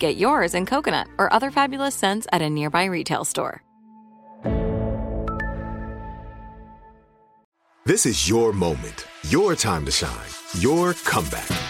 Get yours in coconut or other fabulous scents at a nearby retail store. This is your moment, your time to shine, your comeback.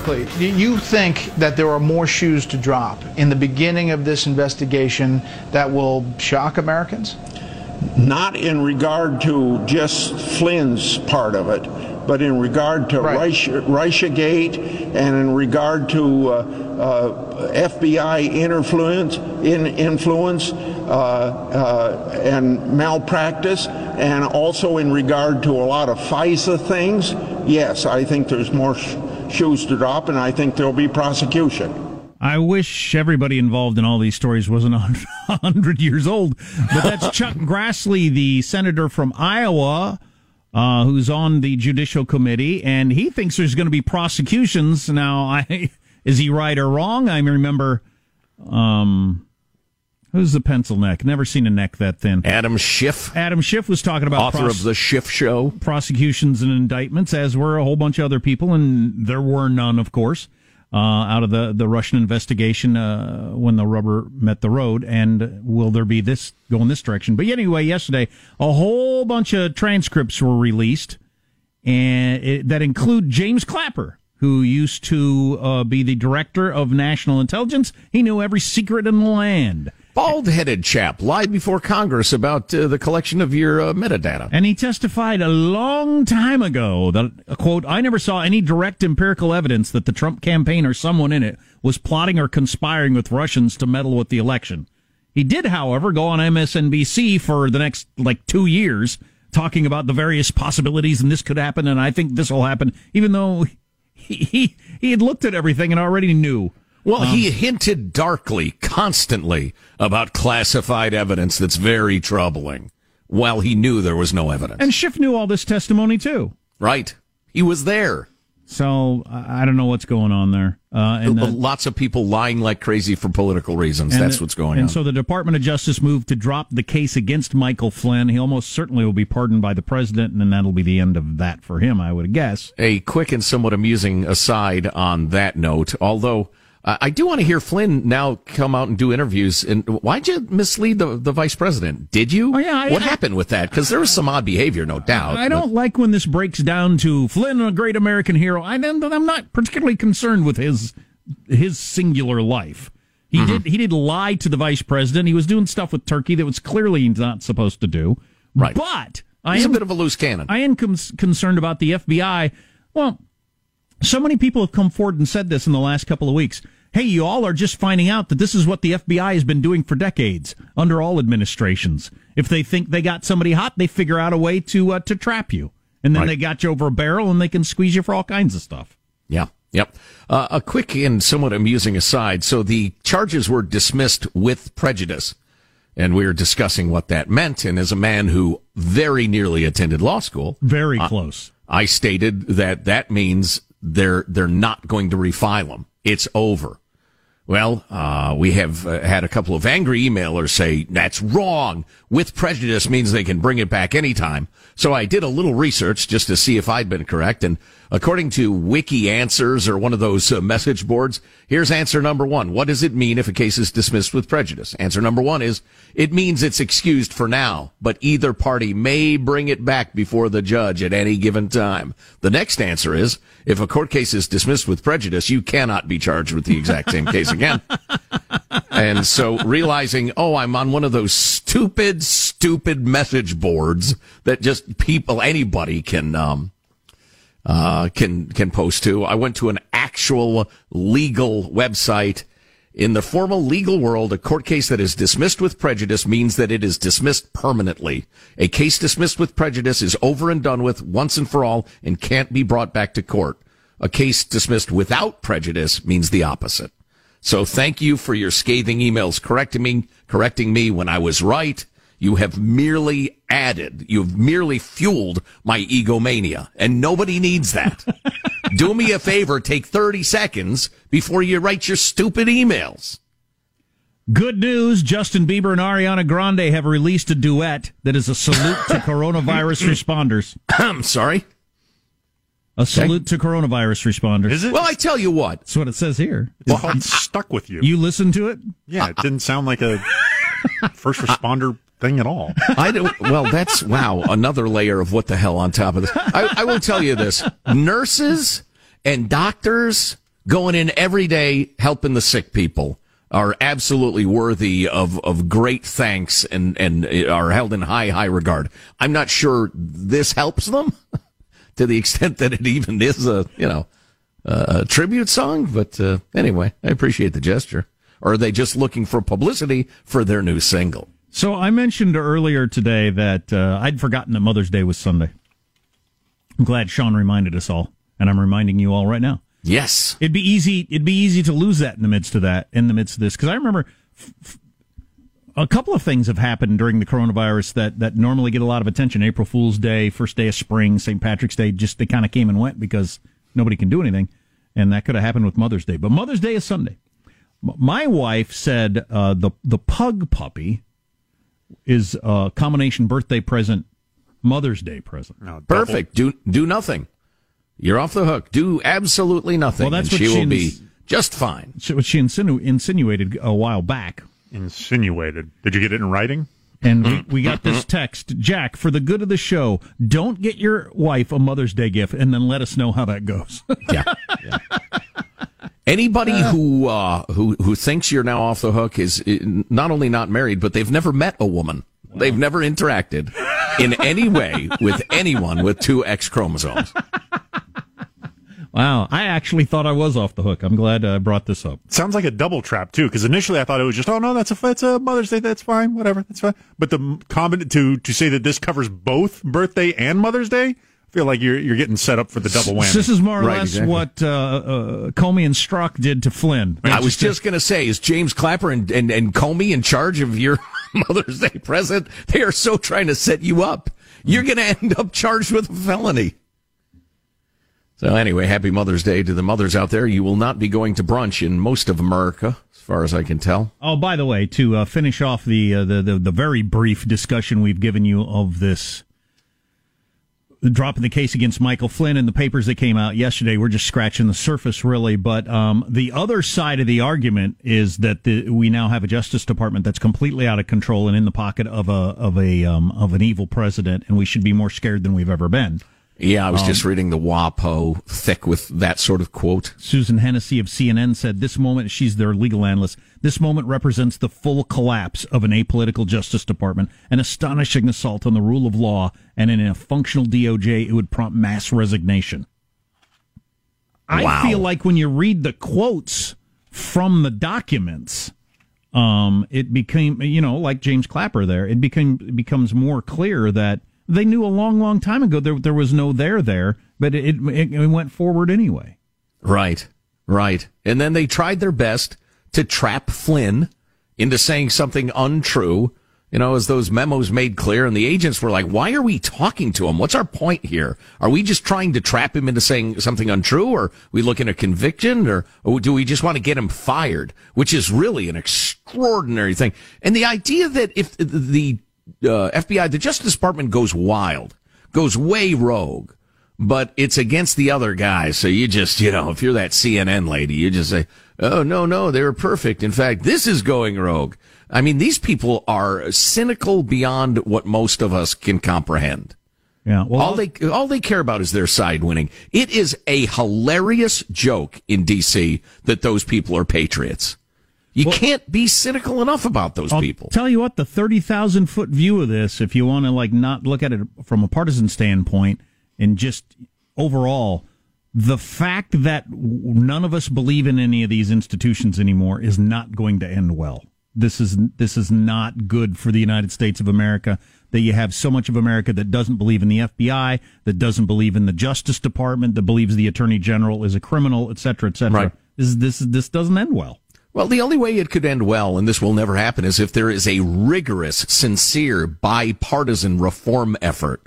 quickly, do you think that there are more shoes to drop in the beginning of this investigation that will shock Americans? Not in regard to just Flynn's part of it, but in regard to Right. Gate and in regard to uh, uh, FBI influence, in, influence uh, uh, and malpractice, and also in regard to a lot of FISA things. Yes, I think there's more shoes to drop, and I think there'll be prosecution. I wish everybody involved in all these stories wasn't a hundred years old. But that's Chuck Grassley, the senator from Iowa, uh, who's on the judicial committee, and he thinks there's going to be prosecutions. Now, I is he right or wrong? I remember, um, who's the pencil neck? Never seen a neck that thin. Adam Schiff, Adam Schiff was talking about author pros- of the Schiff Show. prosecutions and indictments, as were a whole bunch of other people, and there were none, of course, uh, out of the, the Russian investigation uh, when the rubber met the road. And will there be this go in this direction? But anyway, yesterday, a whole bunch of transcripts were released, and it, that include James Clapper. Who used to uh, be the director of national intelligence? He knew every secret in the land. Bald headed chap lied before Congress about uh, the collection of your uh, metadata. And he testified a long time ago that, uh, quote, I never saw any direct empirical evidence that the Trump campaign or someone in it was plotting or conspiring with Russians to meddle with the election. He did, however, go on MSNBC for the next, like, two years talking about the various possibilities and this could happen and I think this will happen, even though he, he, he had looked at everything and already knew. Well, Um, he hinted darkly, constantly, about classified evidence that's very troubling, while he knew there was no evidence. And Schiff knew all this testimony too. right? He was there. So I don't know what's going on there. Uh, and uh, lots of people lying like crazy for political reasons. That's the, what's going and on. And so the Department of Justice moved to drop the case against Michael Flynn. He almost certainly will be pardoned by the president, and then that'll be the end of that for him, I would guess. A quick and somewhat amusing aside on that note, although uh, I do want to hear Flynn now come out and do interviews. And why'd you mislead the, the vice president? Did you? Oh, yeah. I, what I, happened with that? Because there was some odd behavior, no doubt. I don't but... like when this breaks down to Flynn, a great American hero. I, I'm not particularly concerned with his his singular life. He mm-hmm. did he did lie to the vice president. He was doing stuff with Turkey that was clearly not supposed to do. Right. But I He's am, a bit of a loose cannon. I am com- concerned about the FBI. Well, so many people have come forward and said this in the last couple of weeks hey, you all are just finding out that this is what the FBI has been doing for decades under all administrations. If they think they got somebody hot, they figure out a way to uh, to trap you, and then right. they got you over a barrel, and they can squeeze you for all kinds of stuff. Yeah. Yep. Uh, a quick and somewhat amusing aside. So the charges were dismissed with prejudice. And we were discussing what that meant. And as a man who very nearly attended law school, very close, uh, I stated that that means they're, they're not going to refile them. It's over. Well, uh, we have uh, had a couple of angry emailers say that's wrong. With prejudice means they can bring it back anytime. So I did a little research just to see if I'd been correct. And according to Wiki Answers or one of those uh, message boards, here's answer number one. What does it mean if a case is dismissed with prejudice? Answer number one is it means it's excused for now, but either party may bring it back before the judge at any given time. The next answer is if a court case is dismissed with prejudice, you cannot be charged with the exact same case again. and so realizing, oh, I'm on one of those stupid, stupid message boards that just people, anybody can, um, uh, can, can post to. I went to an actual legal website. In the formal legal world, a court case that is dismissed with prejudice means that it is dismissed permanently. A case dismissed with prejudice is over and done with once and for all and can't be brought back to court. A case dismissed without prejudice means the opposite. So thank you for your scathing emails correcting me, correcting me when I was right. You have merely added, you've merely fueled my egomania, and nobody needs that. Do me a favor, take 30 seconds before you write your stupid emails. Good news Justin Bieber and Ariana Grande have released a duet that is a salute to coronavirus responders. I'm sorry? A salute to coronavirus responders. Is it? Well, I tell you what. That's what it says here. It's called Stuck With You. You listened to it? Yeah, it didn't sound like a first responder thing at all. I don't. Well, that's wow. Another layer of what the hell on top of this. I, I will tell you this: nurses and doctors going in every day helping the sick people are absolutely worthy of, of great thanks and, and are held in high, high regard. I'm not sure this helps them to the extent that it even is a, you know, a tribute song. But uh, anyway, I appreciate the gesture. Or are they just looking for publicity for their new single? So I mentioned earlier today that uh, I'd forgotten that Mother's Day was Sunday. I'm glad Sean reminded us all, and I'm reminding you all right now. Yes, it'd be easy. It'd be easy to lose that in the midst of that, in the midst of this, because I remember f- f- a couple of things have happened during the coronavirus that, that normally get a lot of attention. April Fool's Day, first day of spring, St. Patrick's Day, just they kind of came and went because nobody can do anything. And that could have happened with Mother's Day. But Mother's Day is Sunday. My wife said uh, the the pug puppy is a combination birthday present, Mother's Day present. No, Perfect. Do do nothing. You're off the hook. Do absolutely nothing. Well, that's what she, she will ins- be just fine. What she insinu- insinuated a while back Insinuated. Did you get it in writing? And we, we got this text Jack, for the good of the show, don't get your wife a Mother's Day gift and then let us know how that goes. yeah. yeah. Anybody uh, who uh, who who thinks you're now off the hook is not only not married, but they've never met a woman. Wow. They've never interacted in any way with anyone with two X chromosomes. Wow, I actually thought I was off the hook. I'm glad I brought this up. Sounds like a double trap too, because initially I thought it was just, oh no, that's a that's a Mother's Day, that's fine, whatever, that's fine. But the comment to to say that this covers both birthday and Mother's Day, I feel like you're you're getting set up for the double whammy. This is more or right, less exactly. what uh, uh, Comey and Strzok did to Flynn. I was just going to say, is James Clapper and, and, and Comey in charge of your Mother's Day present? They are so trying to set you up. You're going to end up charged with a felony. So anyway, happy Mother's Day to the mothers out there. You will not be going to brunch in most of America, as far as I can tell. Oh, by the way, to uh, finish off the, uh, the, the the very brief discussion we've given you of this dropping the case against Michael Flynn and the papers that came out yesterday, we're just scratching the surface, really. But um, the other side of the argument is that the, we now have a Justice Department that's completely out of control and in the pocket of a of a um, of an evil president, and we should be more scared than we've ever been. Yeah, I was um, just reading the WAPO, thick with that sort of quote. Susan Hennessey of CNN said, This moment, she's their legal analyst, this moment represents the full collapse of an apolitical Justice Department, an astonishing assault on the rule of law, and in a functional DOJ, it would prompt mass resignation. Wow. I feel like when you read the quotes from the documents, um, it became, you know, like James Clapper there, it became it becomes more clear that they knew a long, long time ago there there was no there there, but it, it, it went forward anyway. Right, right. And then they tried their best to trap Flynn into saying something untrue. You know, as those memos made clear, and the agents were like, "Why are we talking to him? What's our point here? Are we just trying to trap him into saying something untrue, or we looking at a conviction, or, or do we just want to get him fired?" Which is really an extraordinary thing. And the idea that if the uh, FBI, the Justice Department goes wild, goes way rogue, but it's against the other guy. So you just, you know, if you're that CNN lady, you just say, oh, no, no, they were perfect. In fact, this is going rogue. I mean, these people are cynical beyond what most of us can comprehend. Yeah. Well, all they all they care about is their side winning. It is a hilarious joke in DC that those people are patriots. You well, can't be cynical enough about those I'll people. Tell you what, the thirty thousand foot view of this, if you want to like not look at it from a partisan standpoint and just overall, the fact that none of us believe in any of these institutions anymore is not going to end well. This is this is not good for the United States of America. That you have so much of America that doesn't believe in the FBI, that doesn't believe in the Justice Department, that believes the Attorney General is a criminal, et cetera, et cetera. Right. This this this doesn't end well. Well, the only way it could end well, and this will never happen, is if there is a rigorous, sincere, bipartisan reform effort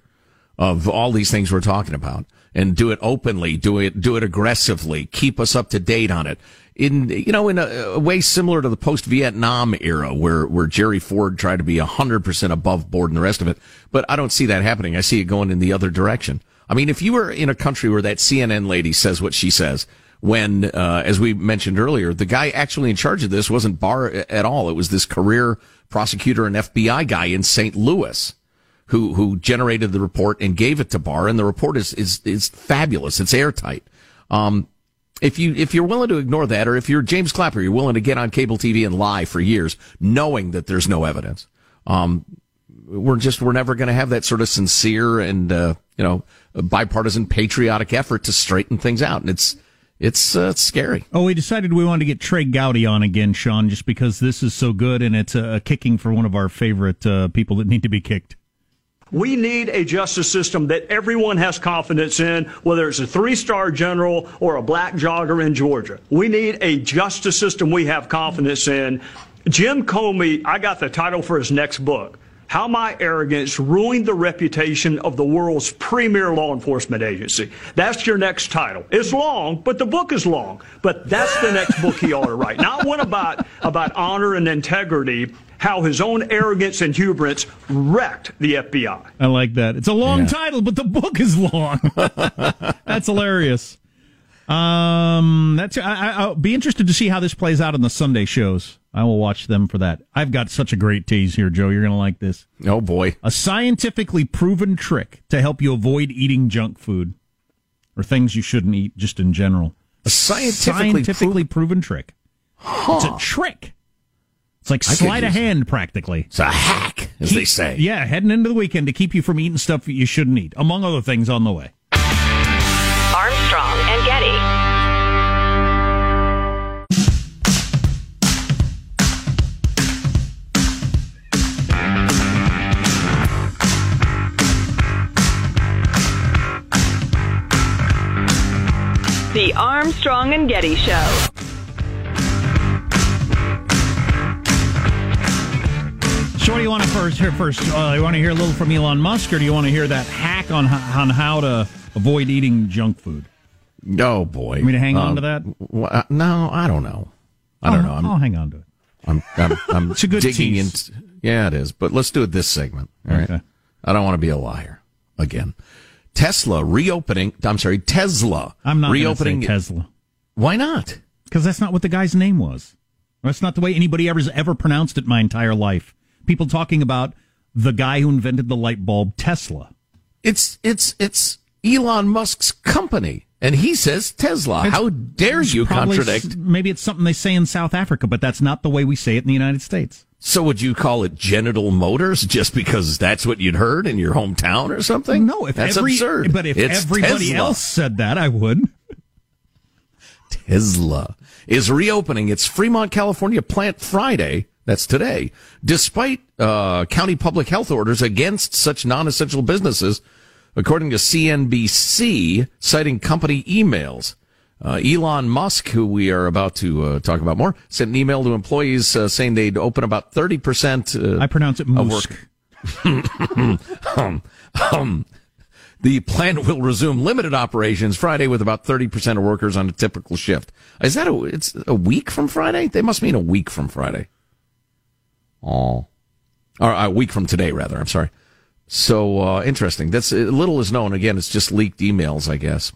of all these things we're talking about, and do it openly, do it, do it aggressively, keep us up to date on it. In you know, in a, a way similar to the post-Vietnam era, where where Jerry Ford tried to be hundred percent above board and the rest of it, but I don't see that happening. I see it going in the other direction. I mean, if you were in a country where that CNN lady says what she says, when, uh, as we mentioned earlier, the guy actually in charge of this wasn't Barr at all. It was this career prosecutor and FBI guy in St. Louis who, who generated the report and gave it to Barr. And the report is, is, is fabulous. It's airtight. Um, if you if you're willing to ignore that, or if you're James Clapper, you're willing to get on cable TV and lie for years, knowing that there's no evidence. Um, we're just we're never going to have that sort of sincere and uh, you know bipartisan patriotic effort to straighten things out, and it's it's uh, it's scary. Oh, we decided we wanted to get Trey Gowdy on again, Sean, just because this is so good and it's a, kicking for one of our favorite uh, people that need to be kicked. We need a justice system that everyone has confidence in, whether it's a three star general or a black jogger in Georgia. We need a justice system we have confidence in. Jim Comey, I got the title for his next book how my arrogance ruined the reputation of the world's premier law enforcement agency. That's your next title. It's long, but the book is long. But that's the next book he ought to write. Not one about, about honor and integrity, how his own arrogance and hubris wrecked the FBI. I like that. It's a long yeah. title, but the book is long. that's hilarious. Um, that's I, will be interested to see how this plays out in the Sunday shows. I will watch them for that. I've got such a great tease here, Joe. You're going to like this. Oh boy, a scientifically proven trick to help you avoid eating junk food or things you shouldn't eat, just in general. A scientifically, scientifically pro- proven trick. Huh. It's a trick. It's like sleight of hand, practically. It's a hack, as keep, they say. Yeah, heading into the weekend to keep you from eating stuff you shouldn't eat, among other things on the way. The Armstrong and Getty Show. So, what do you want to first hear first? Uh, you want to hear a little from Elon Musk, or do you want to hear that hack on on how to avoid eating junk food? Oh boy! Want me to hang on Um, to that? w- uh, no, I don't know. I don't I'll- know. I'm, I'll hang on to it. I'm, I'm, I'm It's a good digging tease. into. Yeah, it is. But let's do it this segment. All right. Okay. I don't want to be a liar again. Tesla reopening. I'm sorry, Tesla. I'm not reopening Tesla Why not? because that's not what the guy's name was. That's not the way anybody ever's ever pronounced it my entire life. People talking about the guy who invented the light bulb, Tesla. It's it's it's Elon Musk's company, and he says Tesla. It's- How dare you probably contradict? Maybe it's something they say in South Africa, but that's not the way we say it in the United States. So would you call it Genital Motors just because that's what you'd heard in your hometown or something? No, if that's every, absurd. But if It's everybody Tesla. else said that, I would. Tesla is reopening its Fremont, California plant Friday. That's today, despite uh, county public health orders against such non-essential businesses, according to CNBC, citing company emails. Uh, Elon Musk, who we are about to uh, talk about more, sent an email to employees uh, saying they'd open about 30%. Uh, I pronounce it of Musk. work. um, um, the plant will resume limited operations Friday with about 30% of workers on a typical shift. Is that a, it's a week from Friday? They must mean a week from Friday. Oh. Or a week from today, rather. I'm sorry. So, uh, interesting. That's, uh, little is known. Again, it's just leaked emails, I guess.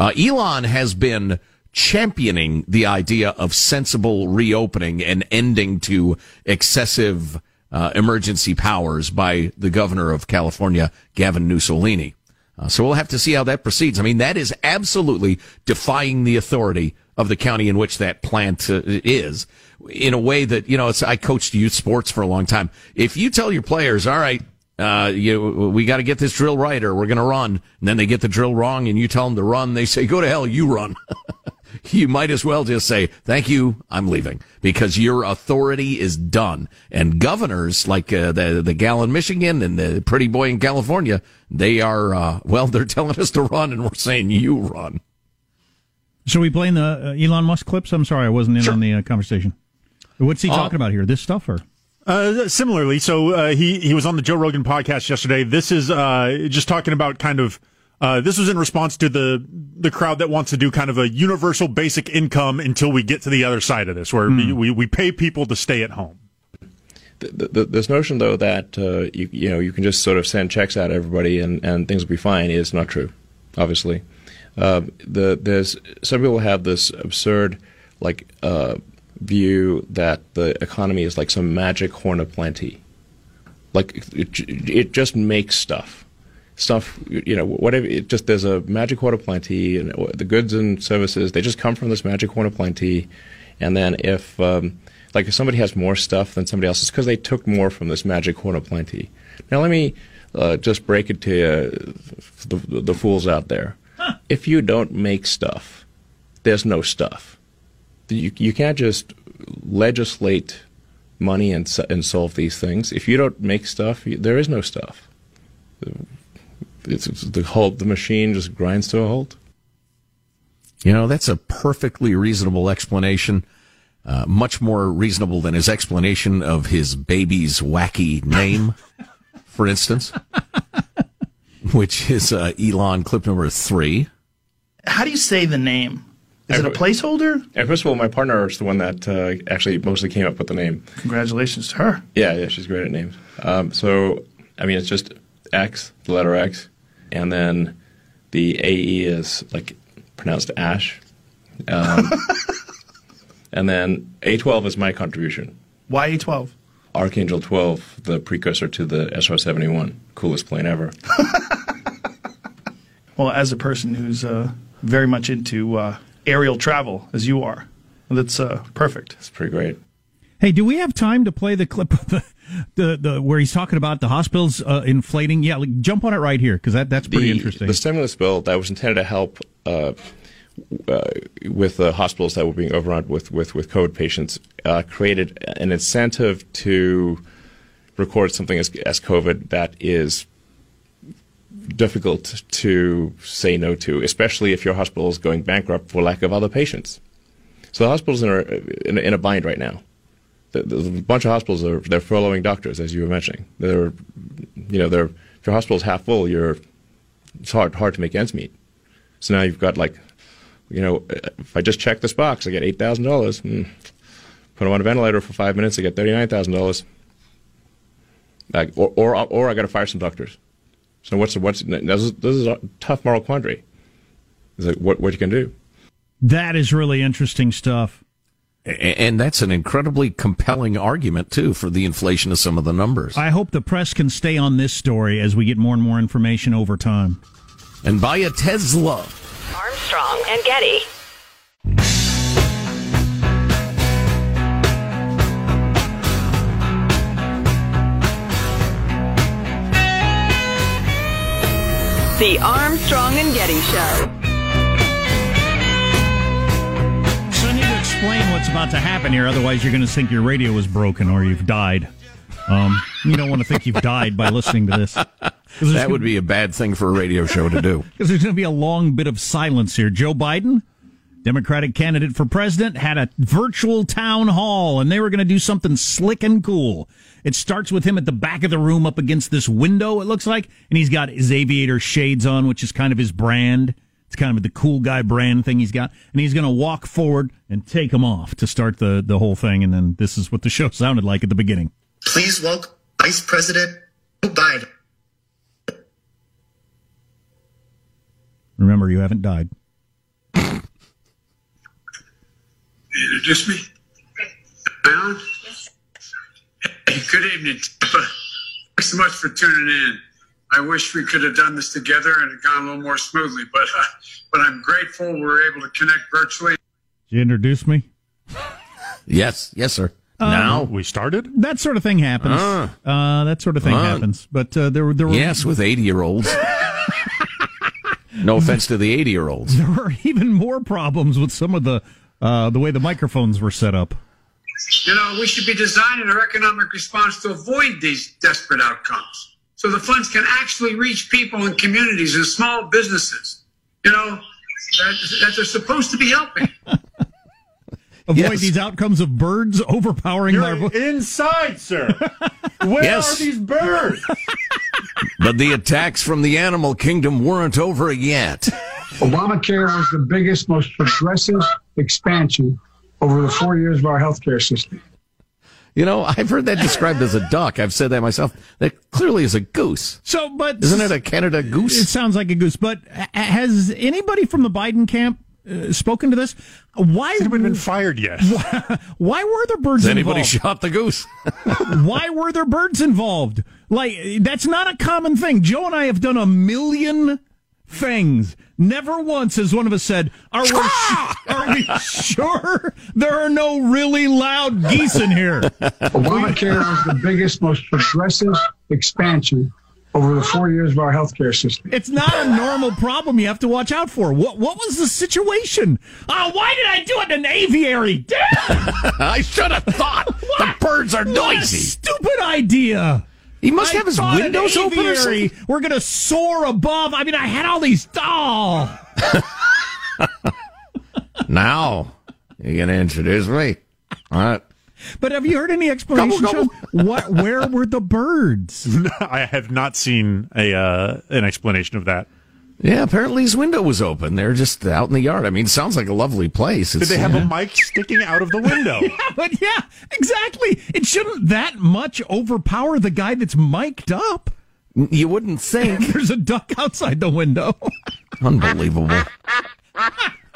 Uh, Elon has been championing the idea of sensible reopening and ending to excessive uh, emergency powers by the governor of California, Gavin Mussolini. Uh, so we'll have to see how that proceeds. I mean, that is absolutely defying the authority of the county in which that plant uh, is in a way that, you know, it's, I coached youth sports for a long time. If you tell your players, all right, uh, you, we got to get this drill right or we're going to run. And then they get the drill wrong and you tell them to run. They say, go to hell, you run. you might as well just say, thank you, I'm leaving because your authority is done. And governors like uh, the, the gal in Michigan and the pretty boy in California, they are, uh, well, they're telling us to run and we're saying you run. Should we play in the uh, Elon Musk clips? I'm sorry, I wasn't in on the uh, conversation. What's he Uh, talking about here? This stuff or? Uh, similarly, so uh, he he was on the Joe Rogan podcast yesterday. This is uh, just talking about kind of uh, this was in response to the the crowd that wants to do kind of a universal basic income until we get to the other side of this, where we, we we pay people to stay at home. this notion, though, that uh, you you know you can just sort of send checks out to everybody and, and things will be fine is not true. Obviously, uh, the there's some people have this absurd like uh, view that the economy is like some magic horn of plenty. Like it, it just makes stuff, stuff you know whatever. It just there's a magic horn of plenty, and the goods and services they just come from this magic horn of plenty, and then if um, like if somebody has more stuff than somebody else, it's because they took more from this magic horn of plenty. Now let me uh, just break it to you, the, the, the fools out there. If you don't make stuff, there's no stuff. You, you can't just legislate money and, and solve these things. If you don't make stuff, you, there is no stuff. It's, it's the whole the machine just grinds to a halt. You know, that's a perfectly reasonable explanation. Uh, much more reasonable than his explanation of his baby's wacky name, for instance, which is uh, Elon clip number three. How do you say the name? Is it a placeholder? And first of all, my partner is the one that uh, actually mostly came up with the name. Congratulations to her. Yeah, yeah, she's great at names. Um, so, I mean, it's just X, the letter X, and then the AE is like pronounced Ash. Um, and then A12 is my contribution. Why A12? Archangel 12, the precursor to the SR 71, coolest plane ever. Well, as a person who's uh, very much into uh, aerial travel, as you are, that's uh, perfect. It's pretty great. Hey, do we have time to play the clip of the, the, the where he's talking about the hospitals uh, inflating? Yeah, like, jump on it right here because that, that's pretty the, interesting. The stimulus bill that was intended to help uh, uh, with the hospitals that were being overrun with, with, with COVID patients uh, created an incentive to record something as, as COVID that is difficult to say no to, especially if your hospital is going bankrupt for lack of other patients. So the hospitals are in, a- in a bind right now. The, the, a bunch of hospitals are they're furloughing doctors, as you were mentioning. They're, you know, they're if your hospital's half full, you're it's hard hard to make ends meet. So now you've got like you know, if I just check this box, I get eight thousand dollars. Mm. Put them on a ventilator for five minutes, I get thirty nine thousand dollars. Like, or, or or I got to fire some doctors. So what's the, what's this is, this is a tough moral quandary. It's like what what you can do. That is really interesting stuff. And that's an incredibly compelling argument, too, for the inflation of some of the numbers. I hope the press can stay on this story as we get more and more information over time. And buy a Tesla. Armstrong and Getty. The Armstrong and Getty Show. So I need to explain what's about to happen here, otherwise you're going to think your radio is broken or you've died. Um, you don't want to think you've died by listening to this. That would be a bad thing for a radio show to do. Because there's going to be a long bit of silence here. Joe Biden, Democratic candidate for president, had a virtual town hall, and they were going to do something slick and cool. It starts with him at the back of the room up against this window, it looks like, and he's got his aviator shades on, which is kind of his brand. It's kind of the cool guy brand thing he's got. And he's going to walk forward and take them off to start the, the whole thing. And then this is what the show sounded like at the beginning. Please welcome Vice President Biden. Remember, you haven't died. Introduce me. Alan? Hey, good evening, Tampa. Thanks so much for tuning in. I wish we could have done this together and it gone a little more smoothly, but uh, but I'm grateful we are able to connect virtually. Did you introduce me? Yes, yes, sir. Uh, now we started. That sort of thing happens. Ah. Uh, that sort of thing Ah. happens. But uh, there, were- there were Yes, with 80 year olds. no offense to the 80 year olds. there were even more problems with some of the uh, the way the microphones were set up. You know, we should be designing our economic response to avoid these desperate outcomes. So the funds can actually reach people in communities and small businesses, you know, that, that they're supposed to be helping. Avoid these outcomes of birds overpowering You're our inside, sir. Where Yes. are these birds? But the attacks from the animal kingdom weren't over yet. Obamacare was the biggest, most progressive expansion over the four years of our healthcare system. You know, I've heard that described as a duck. I've said that myself. That clearly is a goose. So, but Isn't it a Canada goose? It sounds like a goose. But has anybody from the Biden camp uh, spoken to this? Why Has anyone been fired yet? Why were there birds Has anybody involved? shot the goose? Why were there birds involved? Like that's not a common thing. Joe and I have done a million things. Never once has one of us said, "Are we, are we sure there are no really loud geese in here?" Obamacare was the biggest, most progressive expansion over the four years of our healthcare system. It's not a normal problem you have to watch out for. What what was the situation? Oh, why did I do it in an aviary? Damn! I should have thought. The birds are What a noisy. stupid idea. He must I have his thought an windows open or something. We're gonna soar above. I mean, I had all these. Oh, Now, you gonna introduce me? All right. but have you heard any explanation? Gobble, Sean? What? Where were the birds? I have not seen a uh, an explanation of that. Yeah, apparently his window was open. They're just out in the yard. I mean, it sounds like a lovely place. Did they have yeah. a uh, mic sticking out of the window? Yeah, but yeah, exactly. It shouldn't that much overpower the guy that's mic'd up. You wouldn't think. There's a duck outside the window. Unbelievable.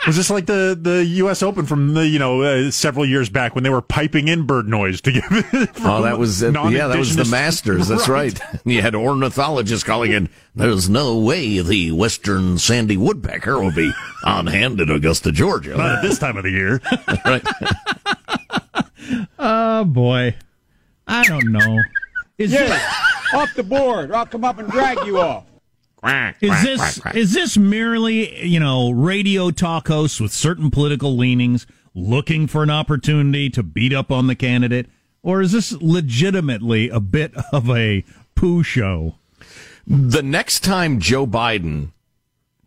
Was this like the, the U.S. Open from the you know uh, several years back when they were piping in bird noise to give? Oh, that was uh, yeah, that was the Masters. That's right. You had ornithologists calling in. There's no way the western sandy woodpecker will be on hand in Augusta, Georgia. Not at this time of the year. right. Oh boy, I don't know. Is it off the board, or I'll come up and drag you off. Is this is this merely you know radio talk hosts with certain political leanings looking for an opportunity to beat up on the candidate, or is this legitimately a bit of a poo show? The next time Joe Biden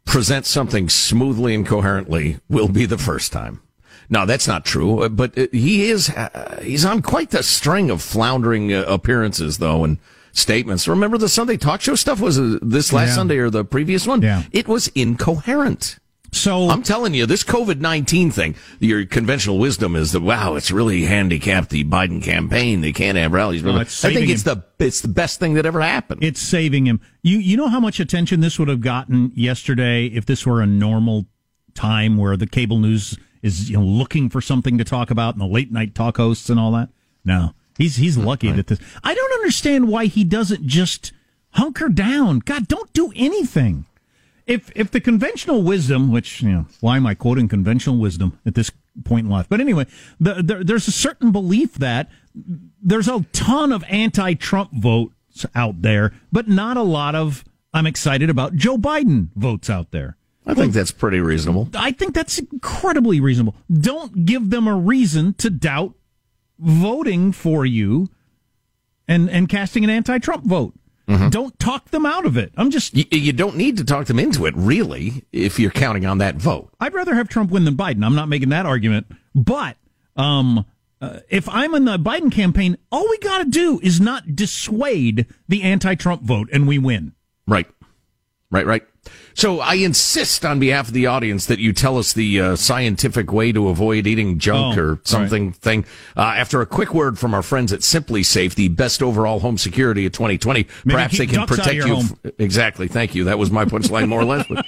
presents something smoothly and coherently will be the first time. No, that's not true. But uh, he is uh, he's on quite the string of floundering uh, appearances, though, and statements. Remember the Sunday talk show stuff was uh, this last Yeah. Sunday or the previous one? Yeah. It was incoherent. So I'm telling you, this COVID nineteen thing, your conventional wisdom is that wow, it's really handicapped the Biden campaign. They can't have rallies. No, I think it's the it's the best thing that ever happened. It's saving him. You you know how much attention this would have gotten yesterday if this were a normal time where the cable news is you know looking for something to talk about and the late night talk hosts and all that. No, he's he's lucky that this. I don't understand why he doesn't just hunker down. God, don't do anything. If if the conventional wisdom, which you know, why am I quoting conventional wisdom at this point in life? But anyway, the, the, there's a certain belief that there's a ton of anti-Trump votes out there, but not a lot of I'm excited about Joe Biden votes out there. I think that's pretty reasonable. I think that's incredibly reasonable. Don't give them a reason to doubt voting for you and and casting an anti-Trump vote. Mm-hmm. Don't talk them out of it. I'm just You, you don't need to talk them into it, really, if you're counting on that vote. I'd rather have Trump win than Biden. I'm not making that argument, but um, uh, if I'm in the Biden campaign, all we got to do is not dissuade the anti-Trump vote, and we win. Right, right, right. So I insist on behalf of the audience that you tell us the uh, scientific way to avoid eating junk Oh, or something right. thing. Uh, after a quick word from our friends at SimpliSafe, the best overall home security of 2020, Maybe perhaps they can ducks out of protect you. f- exactly. Thank you. That was my punchline more or less. But,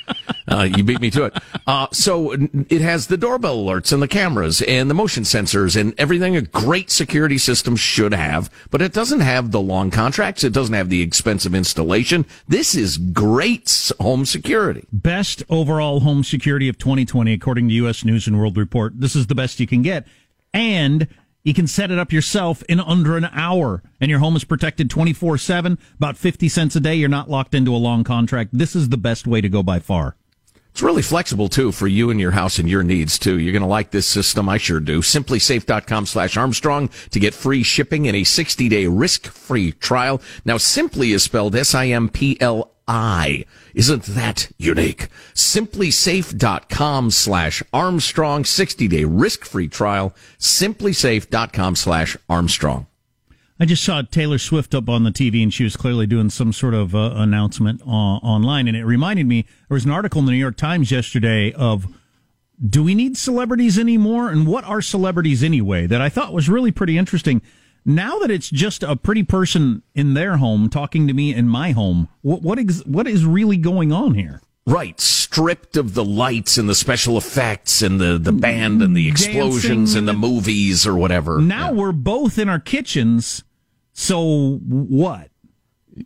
uh, you beat me to it. Uh, so it has the doorbell alerts and the cameras and the motion sensors and everything a great security system should have, but it doesn't have the long contracts. It doesn't have the expensive installation. This is great home security. Best overall home security of 2020, according to U.S. News and World Report. This is the best you can get. And you can set it up yourself in under an hour, and your home is protected 24 7, about 50 cents a day. You're not locked into a long contract. This is the best way to go by far. It's really flexible too for you and your house and your needs too. You're going to like this system. I sure do. SimpliSafe.com slash Armstrong to get free shipping and a 60 day risk free trial. Now, Simpli is spelled S-I-M-P-L-I. Isn't that unique? SimpliSafe.com slash Armstrong 60 day risk free trial. SimpliSafe.com slash Armstrong. I just saw Taylor Swift up on the TV, and she was clearly doing some sort of uh, announcement uh, online. And it reminded me there was an article in the New York Times yesterday of do we need celebrities anymore? And what are celebrities anyway? That I thought was really pretty interesting. Now that it's just a pretty person in their home talking to me in my home, what what, ex- what is really going on here? Right, stripped of the lights and the special effects and the, the band and the explosions Dancing and the movies or whatever. Now we're both in our kitchens. So what?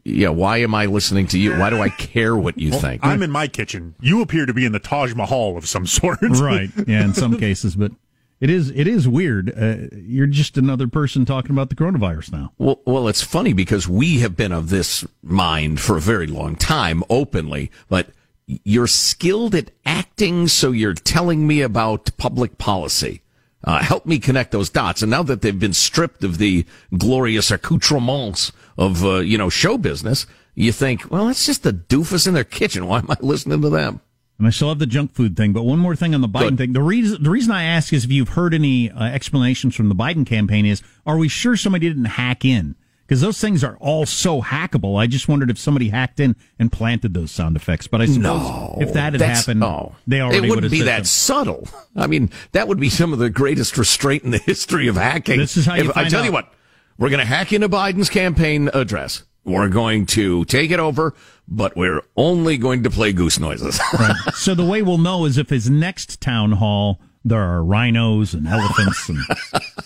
Yeah, why am I listening to you? Why do I care what you Well, think? I'm in my kitchen. You appear to be in the Taj Mahal of some sort. right. Yeah, in some cases, but it is it is weird. Uh, you're just another person talking about the coronavirus now. Well, well, it's funny because we have been of this mind for a very long time, openly. But you're skilled at acting, so you're telling me about public policy. Uh, help me connect those dots. And now that they've been stripped of the glorious accoutrements of uh, you know show business, you think, well, it's just the doofus in their kitchen. Why am I listening to them? And I still have the junk food thing, but one more thing on the Biden Good. thing. The reason the reason I ask is if you've heard any uh, explanations from the Biden campaign is are we sure somebody didn't hack in? Because those things are all so hackable. I just wondered if somebody hacked in and planted those sound effects. But I suppose No, if that had happened, no. they already it would wouldn't have be that something. subtle. I mean, that would be some of the greatest restraint in the history of hacking. This is how you If- I find tell you what, we're going to hack into Biden's campaign address. We're going to take it over, but we're only going to play goose noises. Right. so the way we'll know is if his next town hall there are rhinos and elephants and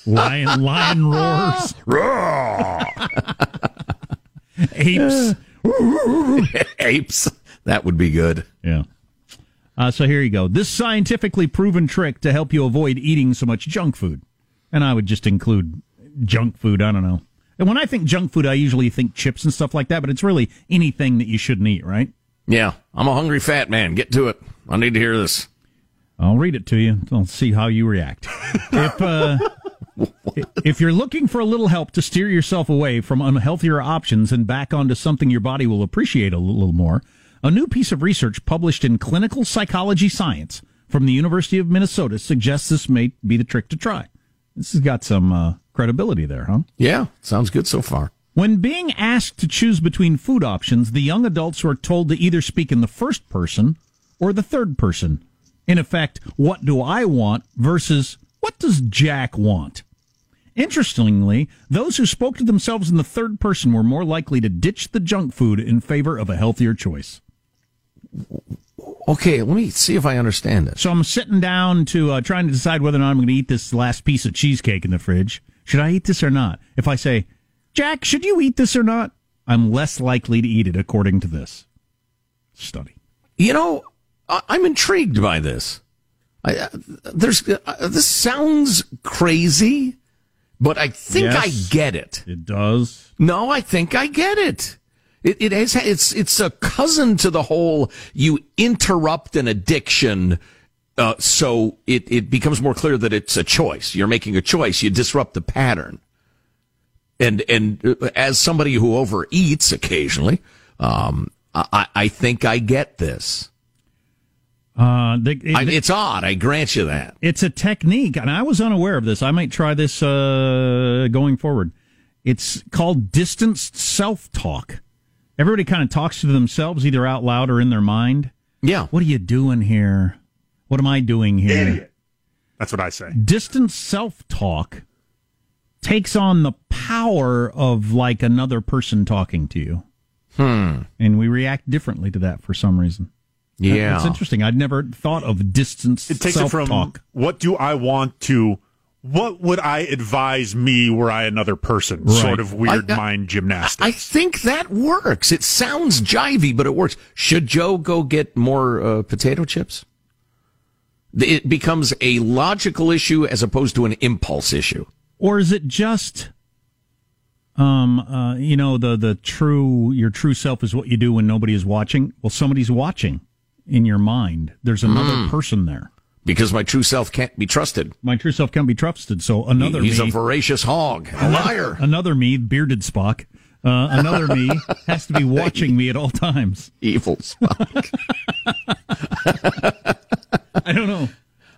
lion lion roars, apes. Apes. That would be good. Yeah. Uh, so here you go. This scientifically proven trick to help you avoid eating so much junk food. And I would just include junk food. I don't know. And when I think junk food, I usually think chips and stuff like that, but it's really anything that you shouldn't eat, right? Yeah, I'm a hungry fat man. Get to it. I need to hear this. I'll read it to you. I'll see how you react. If uh, if you're looking for a little help to steer yourself away from unhealthier options and back onto something your body will appreciate a little more, a new piece of research published in Clinical Psychology Science from the University of Minnesota suggests this may be the trick to try. This has got some uh, credibility there, huh? Yeah, sounds good so far. When being asked to choose between food options, the young adults were told to either speak in the first person or the third person. In effect, what do I want versus what does Jack want? Interestingly, those who spoke to themselves in the third person were more likely to ditch the junk food in favor of a healthier choice. Okay, let me see if I understand this. So I'm sitting down to uh, trying to decide whether or not I'm going to eat this last piece of cheesecake in the fridge. Should I eat this or not? If I say, Jack, should you eat this or not? I'm less likely to eat it according to this study. You know, I'm intrigued by this. I, uh, there's uh, this sounds crazy, but I think Yes. I get it. It does. No, I think I get it. It, it has, it's, it's a cousin to the whole, you interrupt an addiction, uh, so it, it becomes more clear that it's a choice. You're making a choice. You disrupt the pattern. And, and uh, as somebody who overeats occasionally, um, I, I think I get this. Uh, the, it- I, it's odd. I grant you that. It's a technique, and I was unaware of this. I might try this uh, going forward. It's called distanced self talk. Everybody kind of talks to themselves either out loud or in their mind. Yeah. What are you doing here? What am I doing here? Idiot. That's what I say. Distanced self talk takes on the power of like another person talking to you. Hmm. And we react differently to that for some reason. Yeah. It's interesting. I'd never thought of distanced It takes it self from talk. what do I want to what would I advise me were I another person? Right. Sort of weird I- I- mind gymnastics. I think that works. It sounds jivey, but it works. Should Joe go get more uh, potato chips? It becomes a logical issue as opposed to an impulse issue. or is it just um uh you know the the true your true self is what you do when nobody is watching well somebody's watching in your mind there's another Mm. person there Because my true self can't be trusted. my true self can't be trusted so another He's me a voracious hog, a liar. another me bearded spock uh, another me has to be watching me at all times Evil Spock. i don't know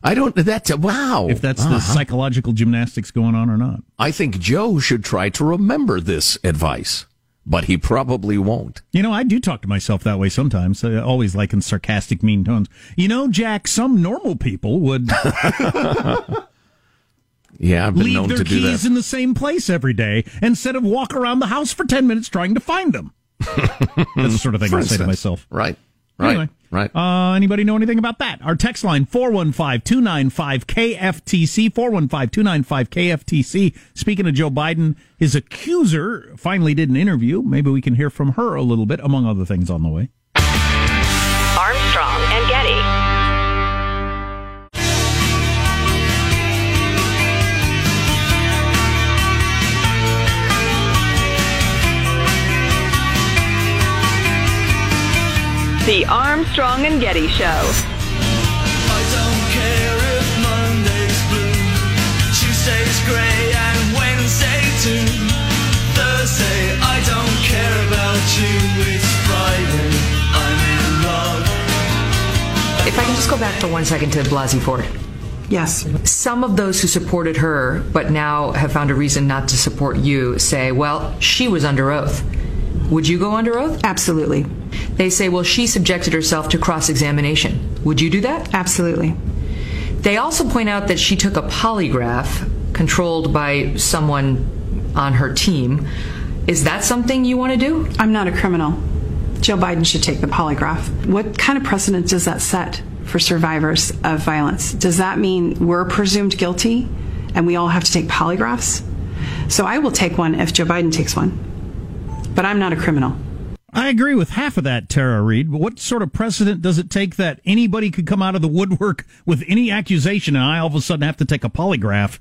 I don't. That's wow. if that's the Uh-huh. psychological gymnastics going on or not I think Joe should try to remember this advice, but he probably won't. You know, I do talk to myself that way sometimes. I always like in sarcastic, mean tones. You know, Jack, some normal people would Yeah, I've been leave known their to do keys that. in the same place every day instead of walk around the house for 10 minutes trying to find them. That's the sort of thing I say to myself. Right. Right. Anyway. Right. Uh, anybody know anything about that? Our text line 415-295-KFTC 415-295-KFTC. Speaking of Joe Biden, his accuser finally did an interview. Maybe we can hear from her a little bit among other things on the way. The Armstrong and Getty Show. I don't care if Monday's blue, Tuesday's grey, and Wednesday too. Thursday, I don't care about you. It's Friday, I'm in love. If I can just go back for one second to Blasey Ford. Yes. Some of those who supported her, but now have found a reason not to support you, say, well, she was under oath. Would you go under oath? Absolutely. They say, well, she subjected herself to cross examination. Would you do that? Absolutely. They also point out that she took a polygraph controlled by someone on her team. Is that something you want to do? I'm not a criminal. Joe Biden should take the polygraph. What kind of precedent does that set for survivors of violence? Does that mean we're presumed guilty and we all have to take polygraphs? So I will take one if Joe Biden takes one. But I'm not a criminal. I agree with half of that, Tara Reade. But what sort of precedent does it take that anybody could come out of the woodwork with any accusation and I all of a sudden have to take a polygraph?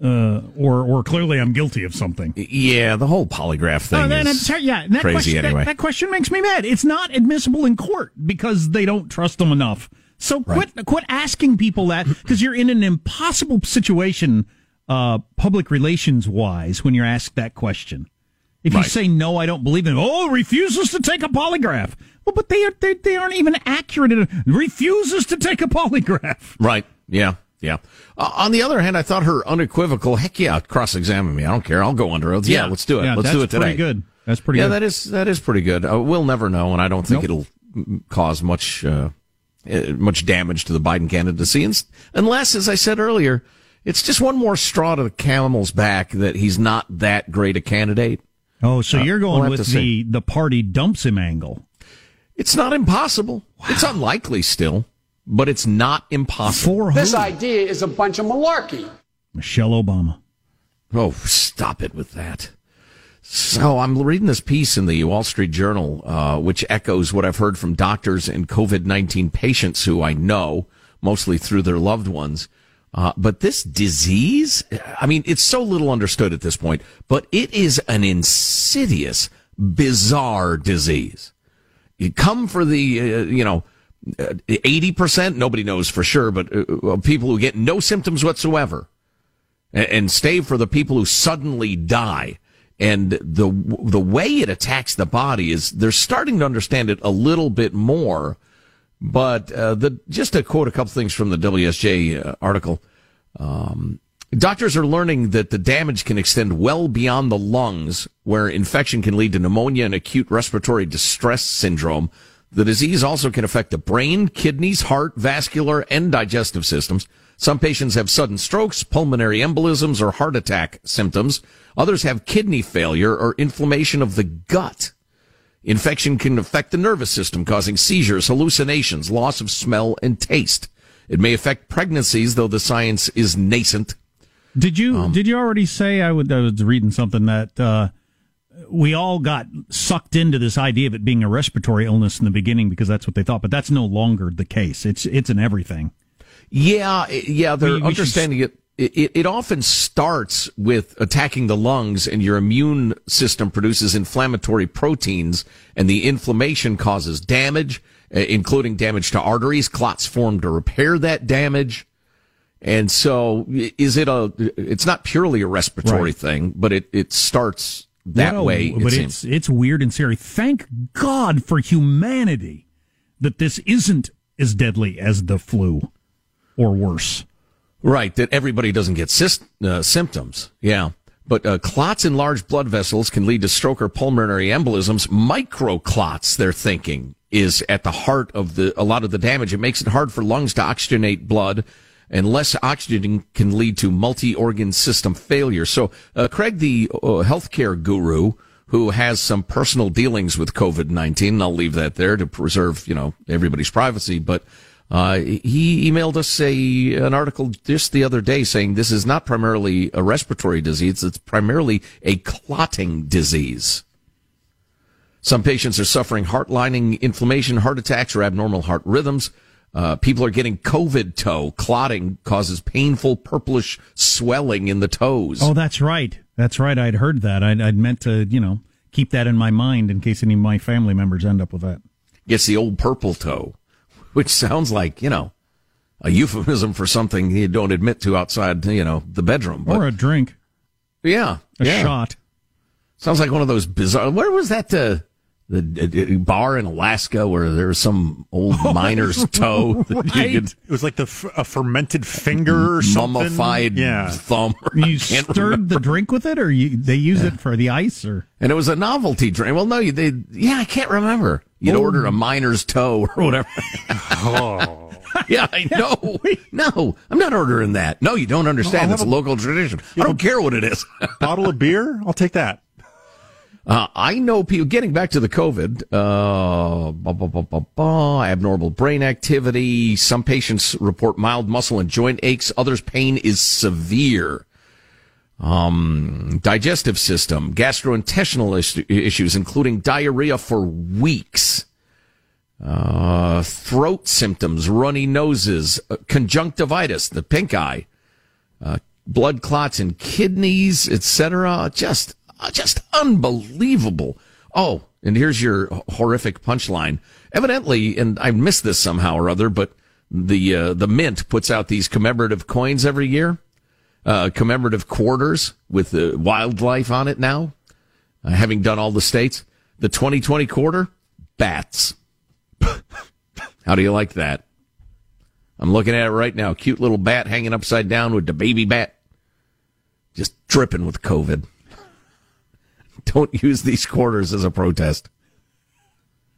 Uh, or, or clearly I'm guilty of something. Yeah, the whole polygraph thing Oh, is it's- yeah, and that crazy question, anyway. That, question makes me mad. It's not admissible in court because they don't trust them enough. So quit, quit asking people that because you're in an impossible situation, uh, public relations wise, when you're asked that question. If you say no, I don't believe in. Oh, refuses to take a polygraph. Well, but they are they, they aren't even accurate. In refuses to take a polygraph. Right. Yeah. Yeah. Uh, on the other hand, I thought her unequivocal, heck yeah, cross examine me. I don't care. I'll go under oath. Yeah, Yeah. let's do it. Yeah, let's do it today. pretty good. That's pretty yeah, good. that is that is pretty good. Uh, we'll never know, and I don't think Nope. it'll cause much uh, uh, much damage to the Biden candidacy, and, unless, as I said earlier, it's just one more straw to the camel's back that he's not that great a candidate. Oh, so Uh, you're we'll going with to see. the the party dumps him angle. It's not impossible. It's unlikely still, but it's not impossible. This idea is a bunch of malarkey. Michelle Obama. Oh, stop it with that. So I'm reading this piece in the Wall Street Journal, uh, which echoes what I've heard from doctors and COVID-19 patients who I know, mostly through their loved ones. Uh, but this disease, I mean, it's so little understood at this point, but it is an insidious, bizarre disease. You come for the, uh, you know, eighty percent. Nobody knows for sure, but uh, people who get no symptoms whatsoever, and, and stay for the people who suddenly die. And the the way it attacks the body is they're starting to understand it a little bit more. But uh, the just to quote a couple things from the WSJ uh, article. Um, Doctors are learning that the damage can extend well beyond the lungs, where infection can lead to pneumonia and acute respiratory distress syndrome. The disease also can affect the brain, kidneys, heart, vascular, and digestive systems. Some patients have sudden strokes, pulmonary embolisms, or heart attack symptoms. Others have kidney failure or inflammation of the gut. Infection can affect the nervous system, causing seizures, hallucinations, loss of smell and taste. It may affect pregnancies, though the science is nascent. Did you Um, did you already say I, would, I was reading something that uh, we all got sucked into this idea of it being a respiratory illness in the beginning because that's what they thought, but that's no longer the case. It's it's in everything. Yeah, yeah, they're We- we should understanding it. It, it often starts with attacking the lungs and your immune system produces inflammatory proteins and the inflammation causes damage, uh, including damage to arteries, clots form to repair that damage. And so is it a, it's not purely a respiratory Right. thing, but it, it starts that Well, way. but seems. it's it's weird and scary. Thank God for humanity that this isn't as deadly as the flu or worse. Right, that everybody doesn't get uh, symptoms. Yeah. But uh, clots in large blood vessels can lead to stroke or pulmonary embolisms. Microclots, they're thinking, is at the heart of the a lot of the damage. It makes it hard for lungs to oxygenate blood, and less oxygen can lead to multi-organ system failure. So, uh, Craig, the uh, healthcare guru, who has some personal dealings with COVID nineteen, and I'll leave that there to preserve, you know, everybody's privacy, but. Uh, he emailed us a an article just the other day saying this is not primarily a respiratory disease; it's primarily a clotting disease. Some patients are suffering heart lining inflammation, heart attacks, or abnormal heart rhythms. Uh, people are getting COVID toe. Clotting causes painful purplish swelling in the toes. Oh, that's right. That's right. I'd heard that. I'd, I'd meant to, you know, keep that in my mind in case any of my family members end up with that. Gets the old purple toe, which sounds like you know a euphemism for something you don't admit to outside, you know, the bedroom. But or a drink. Yeah, A yeah. shot. Sounds like one of those bizarre. Where was that? Uh, the uh, bar in Alaska where there was some old miner's toe that you could It was like the f- a fermented finger or something. mummified Yeah. thumb. You I stirred remember. the drink with it, or you, they use it for the ice, or and it was a novelty drink. Well, no, you- they yeah, I can't remember. You'd Oh. order a miner's toe or whatever. Oh. yeah, I know. No, I'm not ordering that. No, you don't understand. It's a a- local tradition. I don't care what it is. Bottle of beer? I'll take that. Uh, I know people getting back to the COVID, uh, ba, ba, ba, ba, ba, abnormal brain activity. Some patients report mild muscle and joint aches. Others pain is severe. Um, digestive system, gastrointestinal is- issues, including diarrhea for weeks. Uh, throat symptoms, runny noses, uh, conjunctivitis, the pink eye, uh, blood clots in kidneys, etc. Just, uh, just unbelievable. Oh, and here's your horrific punchline. Evidently, and I missed this somehow or other, but the uh, the mint puts out these commemorative coins every year, uh, commemorative quarters with the wildlife on it now. Uh, having done all the states, the 2020 quarter, bats. How do you like that? I'm looking at it right now. Cute little bat hanging upside down with the baby bat. Just dripping with COVID. Don't use these quarters as a protest.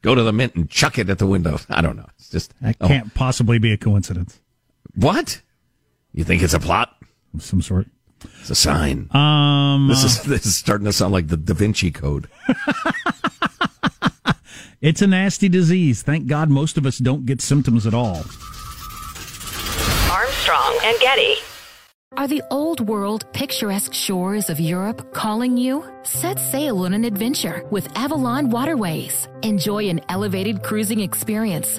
go to the mint and chuck it at the window. I don't know. It's just That oh. can't possibly be a coincidence. What? You think it's a plot? Of some sort. It's a sign. Um, this is this is starting to sound like the Da Vinci Code. It's a nasty disease. Thank God most of us don't get symptoms at all. Armstrong and Getty. Are the old world picturesque shores of Europe calling you? Set sail on an adventure with Avalon Waterways. Enjoy an elevated cruising experience.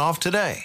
off today.